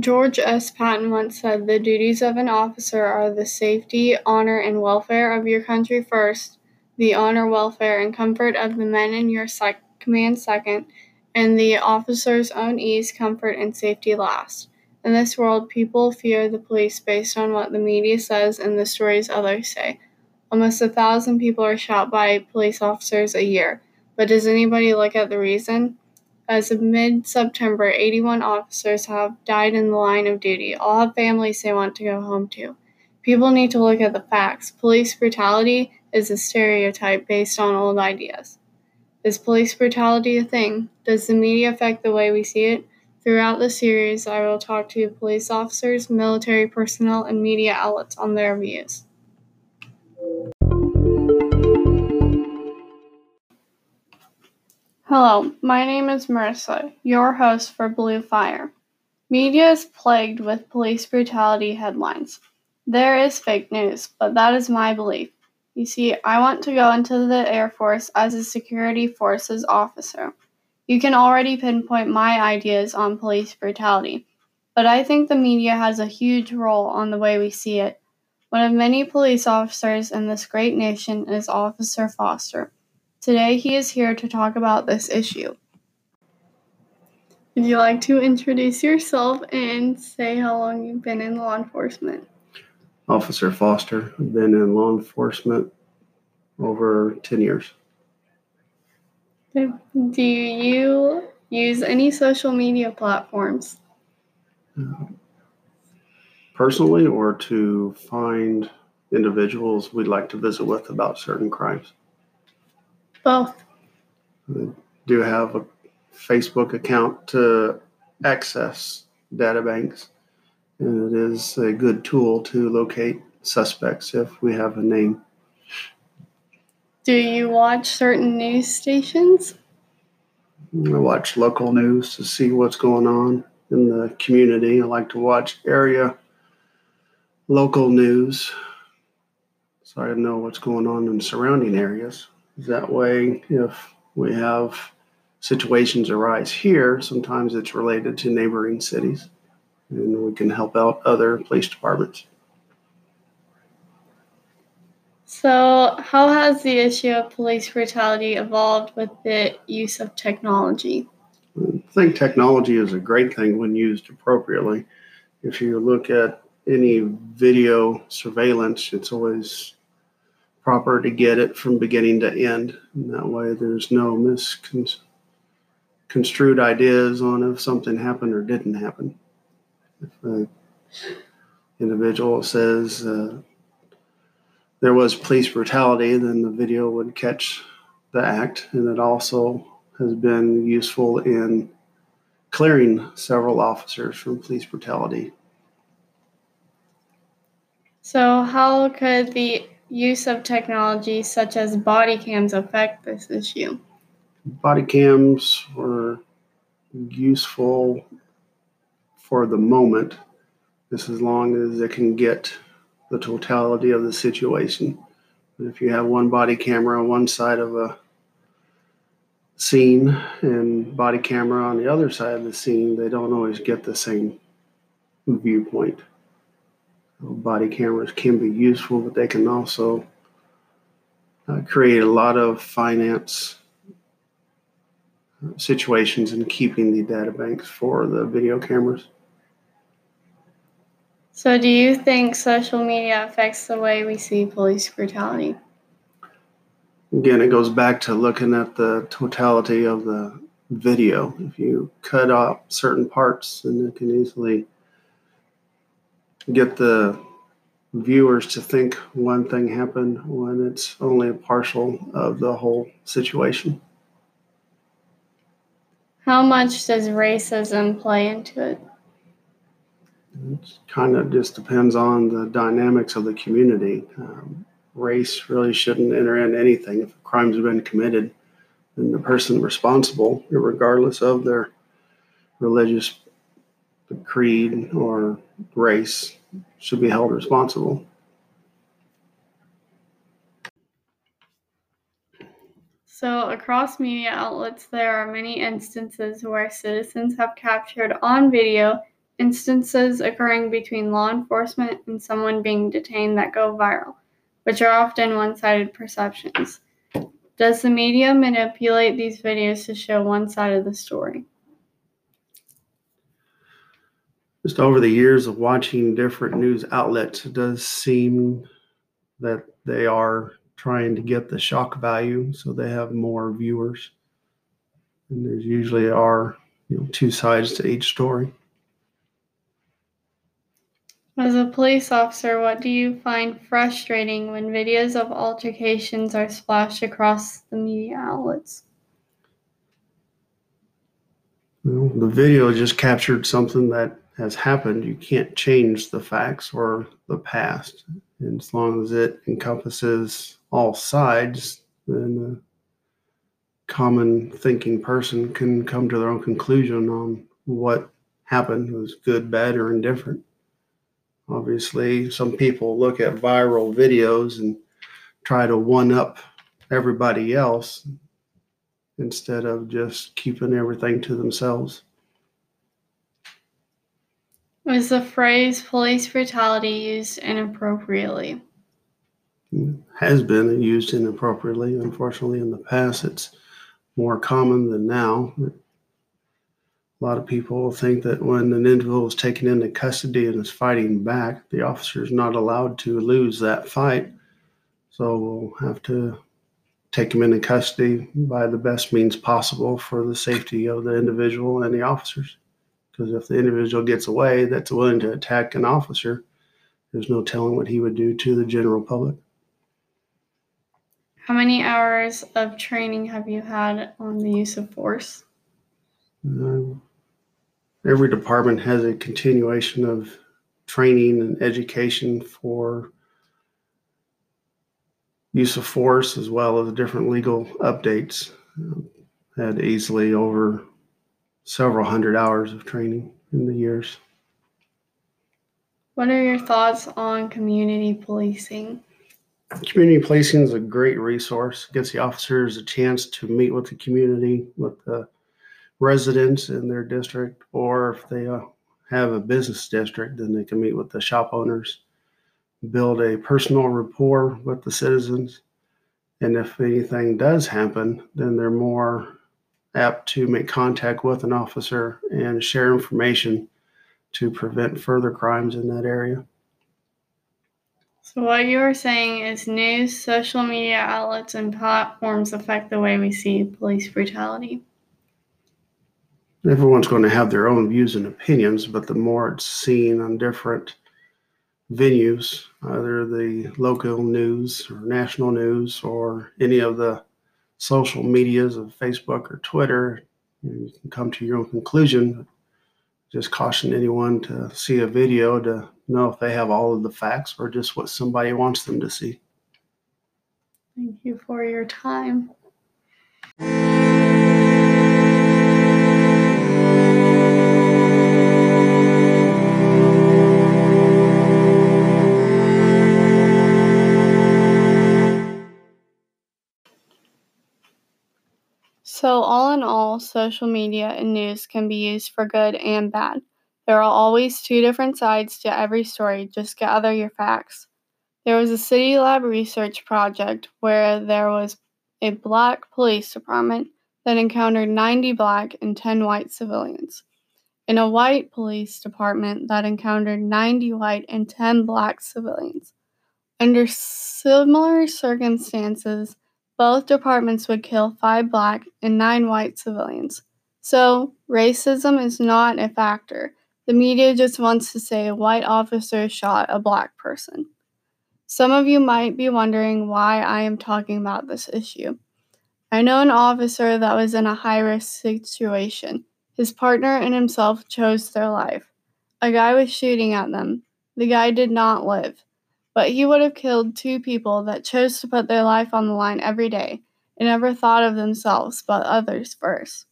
George S. Patton once said, The duties of an officer are the safety, honor, and welfare of your country first, the honor, welfare, and comfort of the men in your sec- command second, and the officer's own ease, comfort, and safety last. In this world, people fear the police based on what the media says and the stories others say. Almost a thousand people are shot by police officers a year. But does anybody look at the reason? As of mid September, 81 officers have died in the line of duty. All have families they want to go home to. People need to look at the facts. Police brutality is a stereotype based on old ideas. Is police brutality a thing? Does the media affect the way we see it? Throughout the series, I will talk to police officers, military personnel, and media outlets on their views. Hello, my name is Marissa, your host for Blue Fire. Media is plagued with police brutality headlines. There is fake news, but that is my belief. You see, I want to go into the Air Force as a security forces officer. You can already pinpoint my ideas on police brutality, but I think the media has a huge role on the way we see it. One of many police officers in this great nation is Officer Foster. Today he is here to talk about this issue. Would you like to introduce yourself and say how long you've been in law enforcement? Officer Foster. I've been in law enforcement over 10 years. Do you use any social media platforms? Personally, or to find individuals we'd like to visit with about certain crimes? Both. I do have a Facebook account to access databanks, and it is a good tool to locate suspects if we have a name. Do you watch certain news stations? I watch local news to see what's going on in the community. I like to watch area local news so I know what's going on in surrounding areas. That way, if we have situations arise here, sometimes it's related to neighboring cities, and we can help out other police departments. So, how has the issue of police brutality evolved with the use of technology? I think technology is a great thing when used appropriately. If you look at any video surveillance, it's always proper to get it from beginning to end. And that way, there's no misconstrued ideas on if something happened or didn't happen. If an individual says uh, there was police brutality, then the video would catch the act. And it also has been useful in clearing several officers from police brutality. So, how could the use of technology such as body cams affect this issue? Body cams were useful for the moment, just as long as it can get the totality of the situation. If you have one body camera on one side of a scene and body camera on the other side of the scene, they don't always get the same viewpoint. Body cameras can be useful, but they can also uh, create a lot of finance situations in keeping the data banks for the video cameras. So, do you think social media affects the way we see police brutality? Again, it goes back to looking at the totality of the video. If you cut off certain parts, then it can easily get the viewers to think one thing happened when it's only a partial of the whole situation. How much does racism play into it? It kind of just depends on the dynamics of the community. Um, race really shouldn't enter in anything. If a crime's been committed, then the person responsible, regardless of their religious creed or race, should be held responsible. So, across media outlets, there are many instances where citizens have captured on video instances occurring between law enforcement and someone being detained that go viral, which are often one sided perceptions. Does the media manipulate these videos to show one side of the story? Just over the years of watching different news outlets, it does seem that they are trying to get the shock value so they have more viewers. And there's usually are you know two sides to each story. As a police officer, what do you find frustrating when videos of altercations are splashed across the media outlets? Well, the video just captured something that has happened. You can't change the facts or the past. And as long as it encompasses all sides, then a common thinking person can come to their own conclusion on what happened was good, bad, or indifferent. Obviously, some people look at viral videos and try to one up everybody else instead of just keeping everything to themselves. Was the phrase police brutality used inappropriately? Has been used inappropriately. Unfortunately, in the past, it's more common than now. A lot of people think that when an individual is taken into custody and is fighting back, the officer is not allowed to lose that fight. So we'll have to take him into custody by the best means possible for the safety of the individual and the officers. Because if the individual gets away that's willing to attack an officer, there's no telling what he would do to the general public. How many hours of training have you had on the use of force? Uh, every department has a continuation of training and education for use of force as well as different legal updates. Had easily over several hundred hours of training in the years. What are your thoughts on community policing? Community policing is a great resource. It gives the officers a chance to meet with the community, with the residents in their district, or if they uh, have a business district, then they can meet with the shop owners, build a personal rapport with the citizens. And if anything does happen, then they're more apt to make contact with an officer and share information to prevent further crimes in that area. So, what you are saying is news, social media outlets, and platforms affect the way we see police brutality. Everyone's going to have their own views and opinions, but the more it's seen on different venues, either the local news or national news or any of the social medias of Facebook or Twitter, you can come to your own conclusion. Just caution anyone to see a video to know if they have all of the facts or just what somebody wants them to see. Thank you for your time. So, all in all, social media and news can be used for good and bad. There are always two different sides to every story, just gather your facts. There was a City Lab research project where there was a black police department that encountered 90 black and 10 white civilians, and a white police department that encountered 90 white and 10 black civilians. Under similar circumstances, both departments would kill five black and nine white civilians. So, racism is not a factor. The media just wants to say a white officer shot a black person. Some of you might be wondering why I am talking about this issue. I know an officer that was in a high risk situation. His partner and himself chose their life. A guy was shooting at them. The guy did not live. But he would have killed two people that chose to put their life on the line every day and never thought of themselves but others first.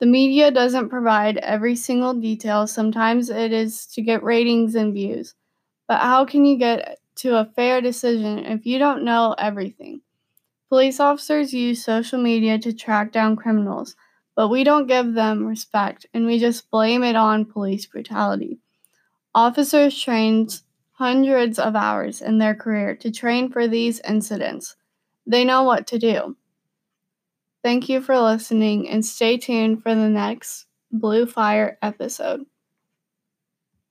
The media doesn't provide every single detail. Sometimes it is to get ratings and views. But how can you get to a fair decision if you don't know everything? Police officers use social media to track down criminals, but we don't give them respect and we just blame it on police brutality. Officers trained hundreds of hours in their career to train for these incidents. They know what to do. Thank you for listening and stay tuned for the next Blue Fire episode.